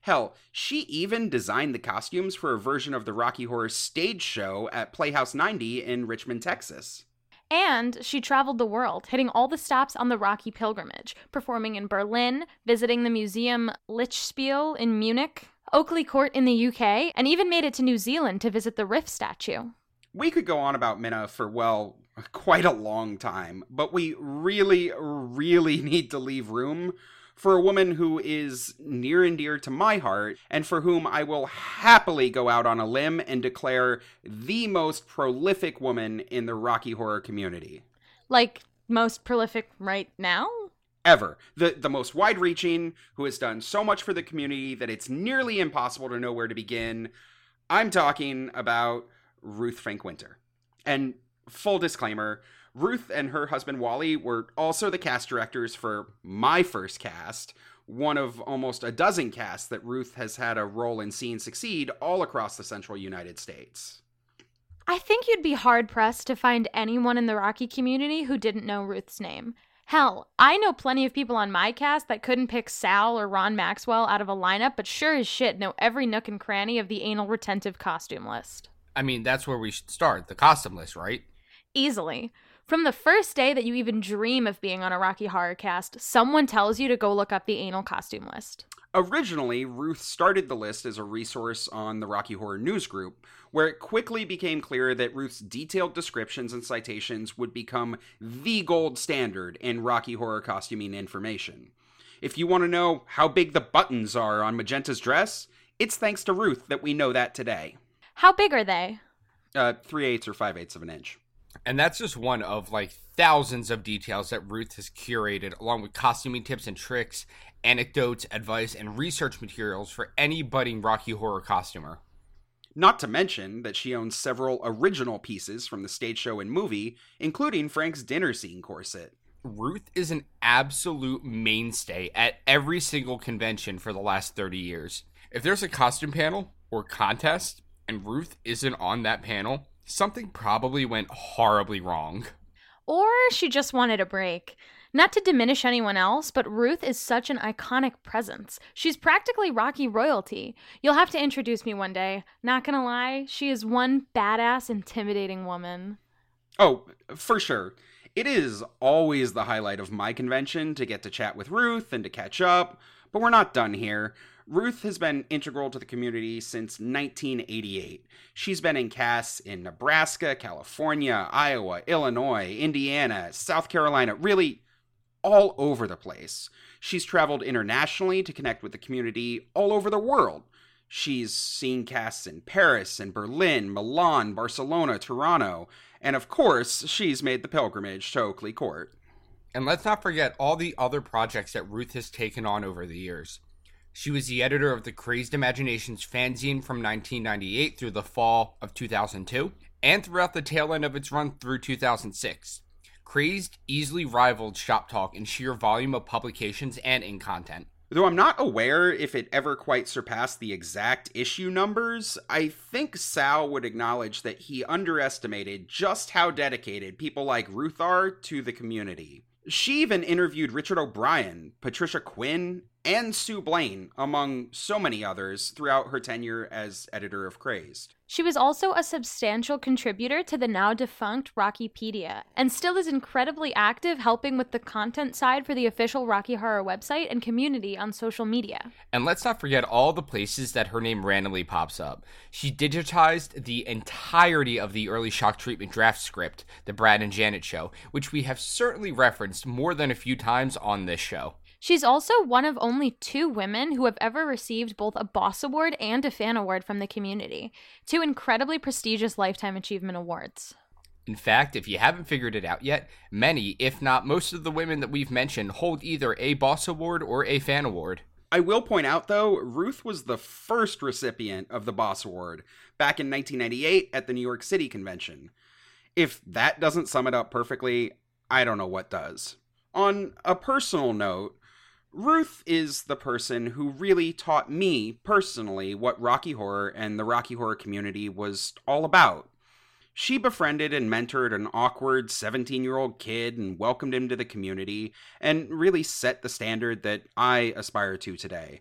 Hell, she even designed the costumes for a version of the Rocky Horror stage show at Playhouse 90 in Richmond, Texas. And she traveled the world, hitting all the stops on the Rocky pilgrimage, performing in Berlin, visiting the museum Lichtspiel in Munich, Oakley Court in the UK, and even made it to New Zealand to visit the Riff statue. We could go on about Minna for, well, quite a long time, but we really, really need to leave room for a woman who is near and dear to my heart, and for whom I will happily go out on a limb and declare the most prolific woman in the Rocky Horror community. Like, most prolific right now? Ever. The, the most wide reaching, who has done so much for the community that it's nearly impossible to know where to begin. I'm talking about Ruth Frank Winter. And full disclaimer Ruth and her husband Wally were also the cast directors for my first cast, one of almost a dozen casts that Ruth has had a role in seeing succeed all across the central United States. I think you'd be hard pressed to find anyone in the Rocky community who didn't know Ruth's name. Hell, I know plenty of people on my cast that couldn't pick Sal or Ron Maxwell out of a lineup, but sure as shit know every nook and cranny of the anal retentive costume list. I mean, that's where we should start the costume list, right? Easily. From the first day that you even dream of being on a Rocky Horror cast, someone tells you to go look up the anal costume list. Originally, Ruth started the list as a resource on the Rocky Horror News Group, where it quickly became clear that Ruth's detailed descriptions and citations would become the gold standard in Rocky Horror costuming information. If you want to know how big the buttons are on Magenta's dress, it's thanks to Ruth that we know that today. How big are they? Uh, three eighths or five eighths of an inch. And that's just one of like thousands of details that Ruth has curated, along with costuming tips and tricks, anecdotes, advice, and research materials for any budding Rocky Horror costumer. Not to mention that she owns several original pieces from the stage show and movie, including Frank's dinner scene corset. Ruth is an absolute mainstay at every single convention for the last 30 years. If there's a costume panel or contest and Ruth isn't on that panel, something probably went horribly wrong. Or she just wanted a break. Not to diminish anyone else, but Ruth is such an iconic presence. She's practically Rocky royalty. You'll have to introduce me one day. Not gonna lie, she is one badass, intimidating woman. Oh, for sure. It is always the highlight of my convention to get to chat with Ruth and to catch up, but we're not done here. Ruth has been integral to the community since 1988. She's been in casts in Nebraska, California, Iowa, Illinois, Indiana, South Carolina, really all over the place. She's traveled internationally to connect with the community all over the world. She's seen casts in Paris and Berlin, Milan, Barcelona, Toronto, and of course, she's made the pilgrimage to Oakley Court. And let's not forget all the other projects that Ruth has taken on over the years. She was the editor of the Crazed Imaginations fanzine from 1998 through the fall of 2002, and throughout the tail end of its run through 2006. Crazed easily rivaled Shop Talk in sheer volume of publications and in content. Though I'm not aware if it ever quite surpassed the exact issue numbers, I think Sal would acknowledge that he underestimated just how dedicated people like Ruth are to the community. She even interviewed Richard O'Brien, Patricia Quinn, and Sue Blane, among so many others, throughout her tenure as editor of Crazed. She was also a substantial contributor to the now defunct Rockypedia, and still is incredibly active helping with the content side for the official Rocky Horror website and community on social media. And let's not forget all the places that her name randomly pops up. She digitized the entirety of the early shock treatment draft script, The Brad and Janet Show, which we have certainly referenced more than a few times on this show. She's also one of only two women who have ever received both a Boss Award and a Fan Award from the community, two incredibly prestigious Lifetime Achievement Awards. In fact, if you haven't figured it out yet, many, if not most of the women that we've mentioned, hold either a Boss Award or a Fan Award. I will point out, though, Ruth was the first recipient of the Boss Award back in 1998 at the New York City convention. If that doesn't sum it up perfectly, I don't know what does. On a personal note, Ruth is the person who really taught me personally what Rocky Horror and the Rocky Horror community was all about. She befriended and mentored an awkward 17 year old kid and welcomed him to the community, and really set the standard that I aspire to today.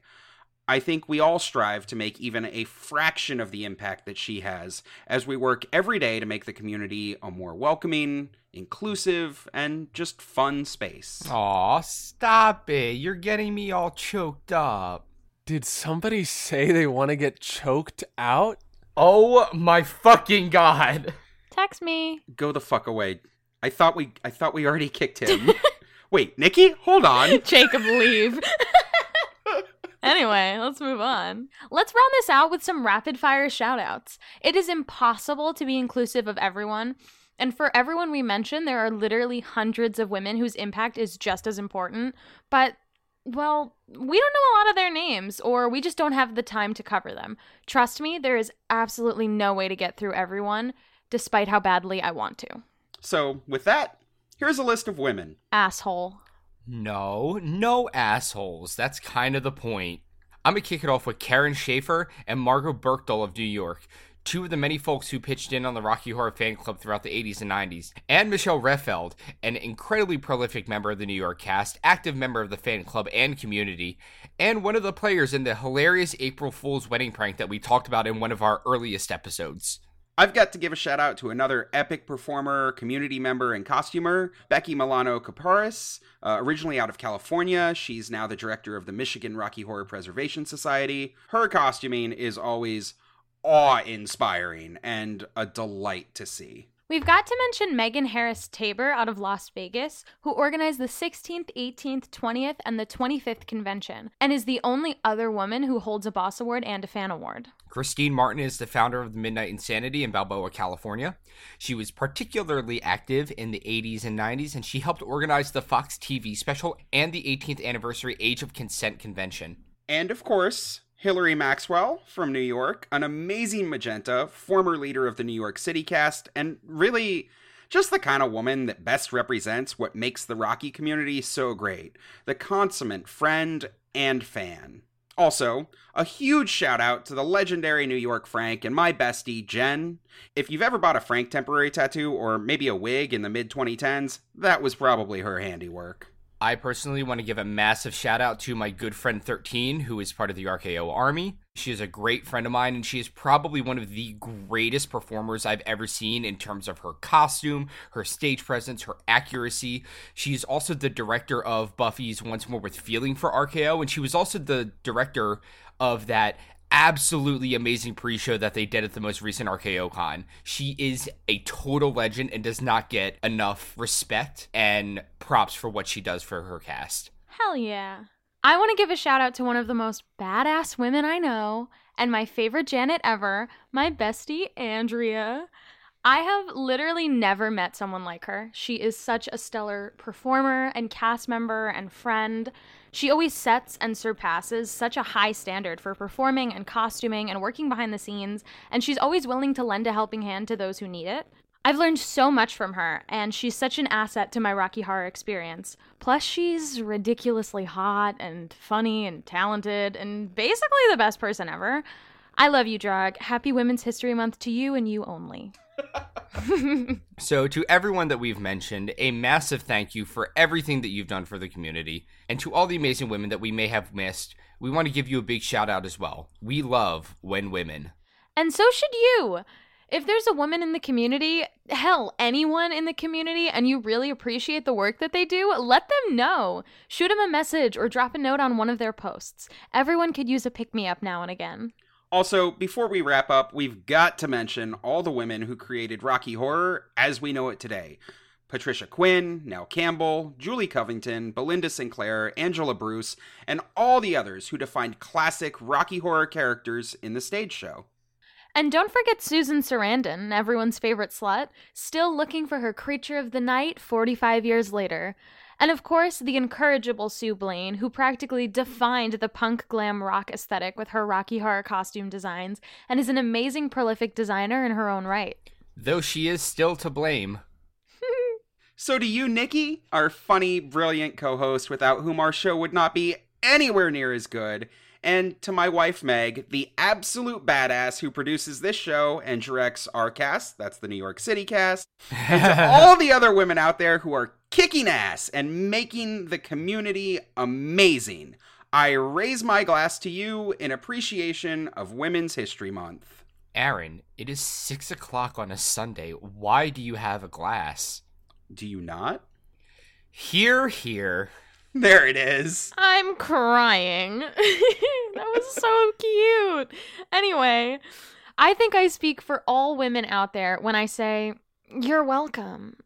I think we all strive to make even a fraction of the impact that she has as we work every day to make the community a more welcoming, inclusive, and just fun space. Aw, stop it. You're getting me all choked up. Did somebody say they want to get choked out? Oh my fucking god. Text me. Go the fuck away. I thought we I thought we already kicked him. Wait, Nikki, hold on. Jacob, leave. Anyway, let's move on. Let's round this out with some rapid fire shoutouts. It is impossible to be inclusive of everyone. And for everyone we mentioned, there are literally hundreds of women whose impact is just as important. But, well, we don't know a lot of their names, or we just don't have the time to cover them. Trust me, there is absolutely no way to get through everyone, despite how badly I want to. So, with that, here's a list of women. Asshole. No, no assholes. That's kind of the point. I'm gonna kick it off with Karen Schaefer and Margot Berkdahl of New York, two of the many folks who pitched in on the Rocky Horror fan club throughout the 80s and 90s, and Michelle Refeld, an incredibly prolific member of the New York cast, active member of the fan club and community, and one of the players in the hilarious April Fool's wedding prank that we talked about in one of our earliest episodes. I've got to give a shout out to another epic performer, community member, and costumer, Becky Milano Caparis. Uh, originally out of California, she's now the director of the Michigan Rocky Horror Preservation Society. Her costuming is always awe inspiring and a delight to see. We've got to mention Megan Harris Tabor out of Las Vegas, who organized the 16th, 18th, 20th, and the 25th convention, and is the only other woman who holds a Boss Award and a Fan Award. Christine Martin is the founder of the Midnight Insanity in Balboa, California. She was particularly active in the 80s and 90s, and she helped organize the Fox TV special and the 18th anniversary Age of Consent convention. And of course, Hillary Maxwell from New York, an amazing magenta, former leader of the New York City cast, and really just the kind of woman that best represents what makes the Rocky community so great the consummate friend and fan. Also, a huge shout out to the legendary New York Frank and my bestie, Jen. If you've ever bought a Frank temporary tattoo or maybe a wig in the mid 2010s, that was probably her handiwork. I personally want to give a massive shout out to my good friend 13, who is part of the RKO Army. She is a great friend of mine, and she is probably one of the greatest performers I've ever seen in terms of her costume, her stage presence, her accuracy. She's also the director of Buffy's Once More with Feeling for RKO, and she was also the director of that absolutely amazing pre-show that they did at the most recent RKO Con. She is a total legend and does not get enough respect and props for what she does for her cast. Hell yeah. I want to give a shout out to one of the most badass women I know and my favorite Janet ever, my bestie, Andrea. I have literally never met someone like her. She is such a stellar performer and cast member and friend. She always sets and surpasses such a high standard for performing and costuming and working behind the scenes, and she's always willing to lend a helping hand to those who need it. I've learned so much from her, and she's such an asset to my Rocky Horror experience. Plus, she's ridiculously hot and funny and talented and basically the best person ever. I love you, Drag. Happy Women's History Month to you and you only. So, to everyone that we've mentioned, a massive thank you for everything that you've done for the community. And to all the amazing women that we may have missed, we want to give you a big shout out as well. We love when women. And so should you. If there's a woman in the community, hell, anyone in the community, and you really appreciate the work that they do, let them know. Shoot them a message or drop a note on one of their posts. Everyone could use a pick me up now and again. Also, before we wrap up, we've got to mention all the women who created Rocky Horror as we know it today. Patricia Quinn, Nell Campbell, Julie Covington, Belinda Sinclair, Angela Bruce, and all the others who defined classic Rocky Horror characters in the stage show. And don't forget Susan Sarandon, everyone's favorite slut, still looking for her creature of the night 45 years later. And of course, the incorrigible Sue Blane, who practically defined the punk glam rock aesthetic with her Rocky Horror costume designs and is an amazing prolific designer in her own right. Though she is still to blame. So to you, Nikki, our funny, brilliant co-host without whom our show would not be anywhere near as good, and to my wife Meg, the absolute badass who produces this show and directs our cast, that's the New York City cast, and to all the other women out there who are kicking ass and making the community amazing. I raise my glass to you in appreciation of Women's History Month. Aaron, it is six o'clock on a Sunday. Why do you have a glass? Do you not? Here, here. There it is. I'm crying. that was so cute. Anyway, I think I speak for all women out there when I say, You're welcome.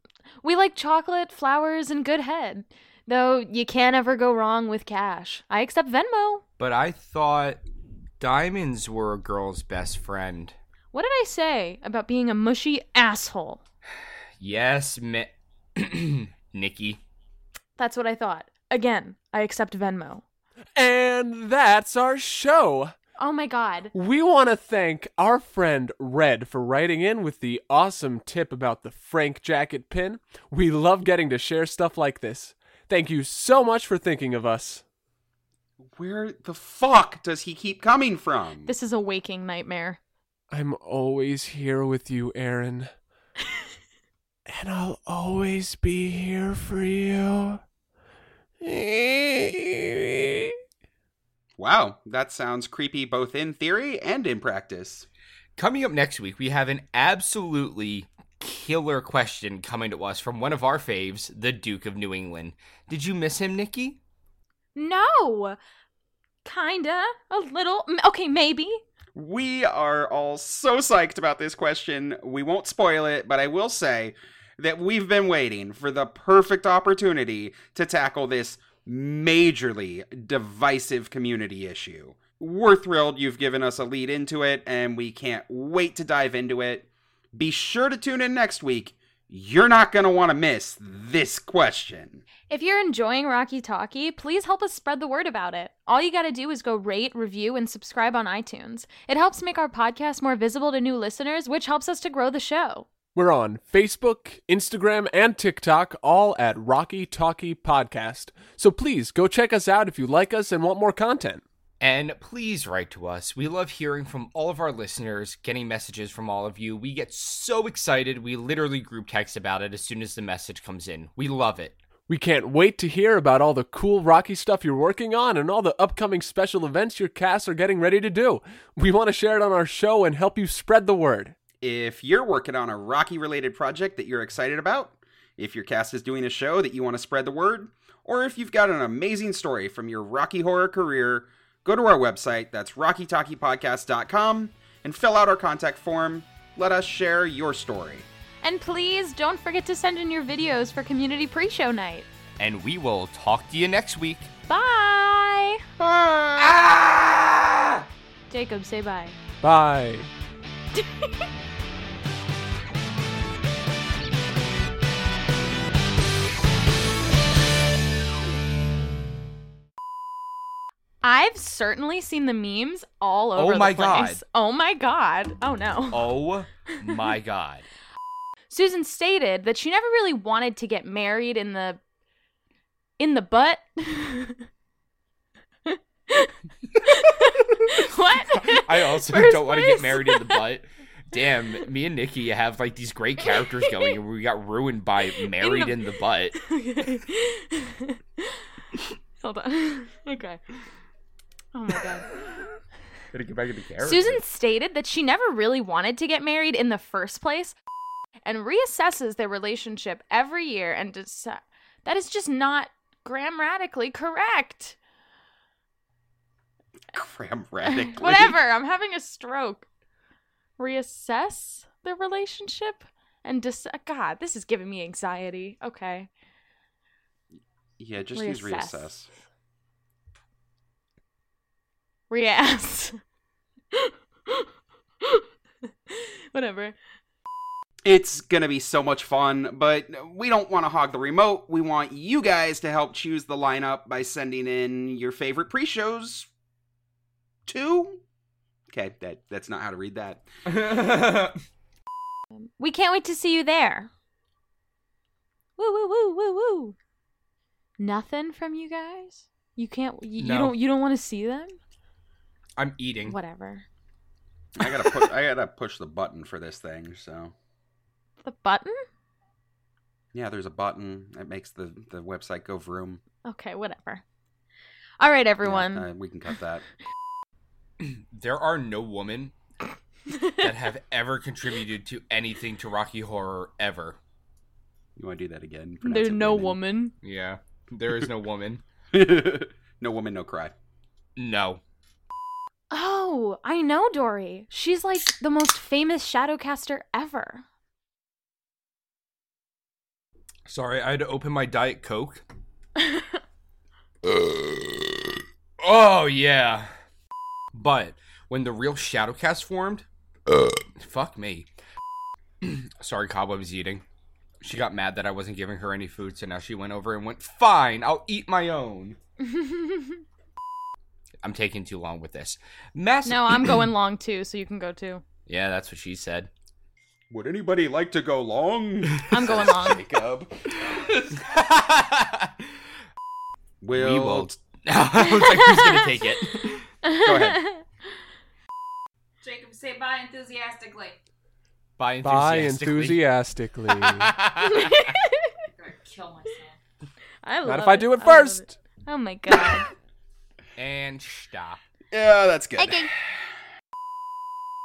We like chocolate, flowers, and good head. Though you can't ever go wrong with cash. I accept Venmo. But I thought diamonds were a girl's best friend. What did I say about being a mushy asshole? Yes, mi- Nikki. That's what I thought. Again, I accept Venmo. And that's our show. Oh my god. We want to thank our friend Red for writing in with the awesome tip about the Frank jacket pin. We love getting to share stuff like this. Thank you so much for thinking of us. Where the fuck does he keep coming from? This is a waking nightmare. I'm always here with you, Aaron. and I'll always be here for you. Wow, that sounds creepy both in theory and in practice. Coming up next week, we have an absolutely killer question coming to us from one of our faves, the Duke of New England. Did you miss him, Nikki? No. Kinda. A little. Okay, maybe. We are all so psyched about this question. We won't spoil it, but I will say that we've been waiting for the perfect opportunity to tackle this majorly divisive community issue. We're thrilled you've given us a lead into it, and we can't wait to dive into it. Be sure to tune in next week. You're not going to want to miss this question. If you're enjoying Rocky Talkie, please help us spread the word about it. All you gotta do is go rate, review, and subscribe on iTunes. It helps make our podcast more visible to new listeners, which helps us to grow the show. We're on Facebook, Instagram, and TikTok, all at Rocky Talkie Podcast. So please go check us out if you like us and want more content. And please write to us. We love hearing from all of our listeners, getting messages from all of you. We get so excited. We literally group text about it as soon as the message comes in. We love it. We can't wait to hear about all the cool Rocky stuff you're working on and all the upcoming special events your casts are getting ready to do. We want to share it on our show and help you spread the word. If you're working on a Rocky related project that you're excited about, if your cast is doing a show that you want to spread the word, or if you've got an amazing story from your Rocky Horror career, go to our website, that's rockytalkiepodcast.com, and fill out our contact form. Let us share your story. And please don't forget to send in your videos for community pre show night. And we will talk to you next week. Bye! Ah! Jacob, say bye. Bye. I've certainly seen the memes all oh over my the place. Oh my god. Oh no. Oh my god. Susan stated that she never really wanted to get married in the in the butt. what? I also First don't want to get married in the butt. Damn, me and Nikki have like these great characters going, and we got ruined by married the- in the butt. Okay. Hold on. Okay. Oh my god. Gotta get back into character. Susan stated that she never really wanted to get married in the first place and reassesses their relationship every year and deci- that is just not grammatically correct. Grammatically. Whatever, I'm having a stroke. Reassess the relationship and dec- God, this is giving me anxiety. Okay. Yeah, just use Reassess. Reassess. Reass. Whatever. It's going to be so much fun, but we don't want to hog the remote. We want you guys to help choose the lineup by sending in your favorite pre shows. Two? Okay, that, that's not how to read that. Um, we can't wait to see you there. Woo woo woo woo woo. Nothing from you guys? You can't you, you don't you don't want to see them? I'm eating. Whatever. I gotta push, I gotta push the button for this thing. So The button? yeah, there's a button that makes the the website go vroom. Okay, whatever. All right, Yeah, everyone. uh, we can cut that. There are no women that have ever contributed to anything to Rocky Horror ever. You want to do that again? Pronounce There's no women. woman. Yeah, there is no woman. no woman, no cry. No. Oh, I know Dori. She's like the most famous shadowcaster ever. Sorry, I had to open my Diet Coke. oh, yeah. But when the real Shadowcast formed, fuck me. Sorry, Cobb, I was eating. She got mad that I wasn't giving her any food, so now she went over and went, Fine, I'll eat my own. I'm taking too long with this. Massive. no, I'm going long too, so you can go too. Yeah, that's what she said. Would anybody like to go long? I'm going long. Jacob. Will, we will. I was like, who's gonna take it? Go ahead. Jacob, say bye enthusiastically. Bye Bye enthusiastically. enthusiastically. I'm gonna kill myself. I love Not if I do it love first. Oh my god. And stop. Yeah, that's good. Okay.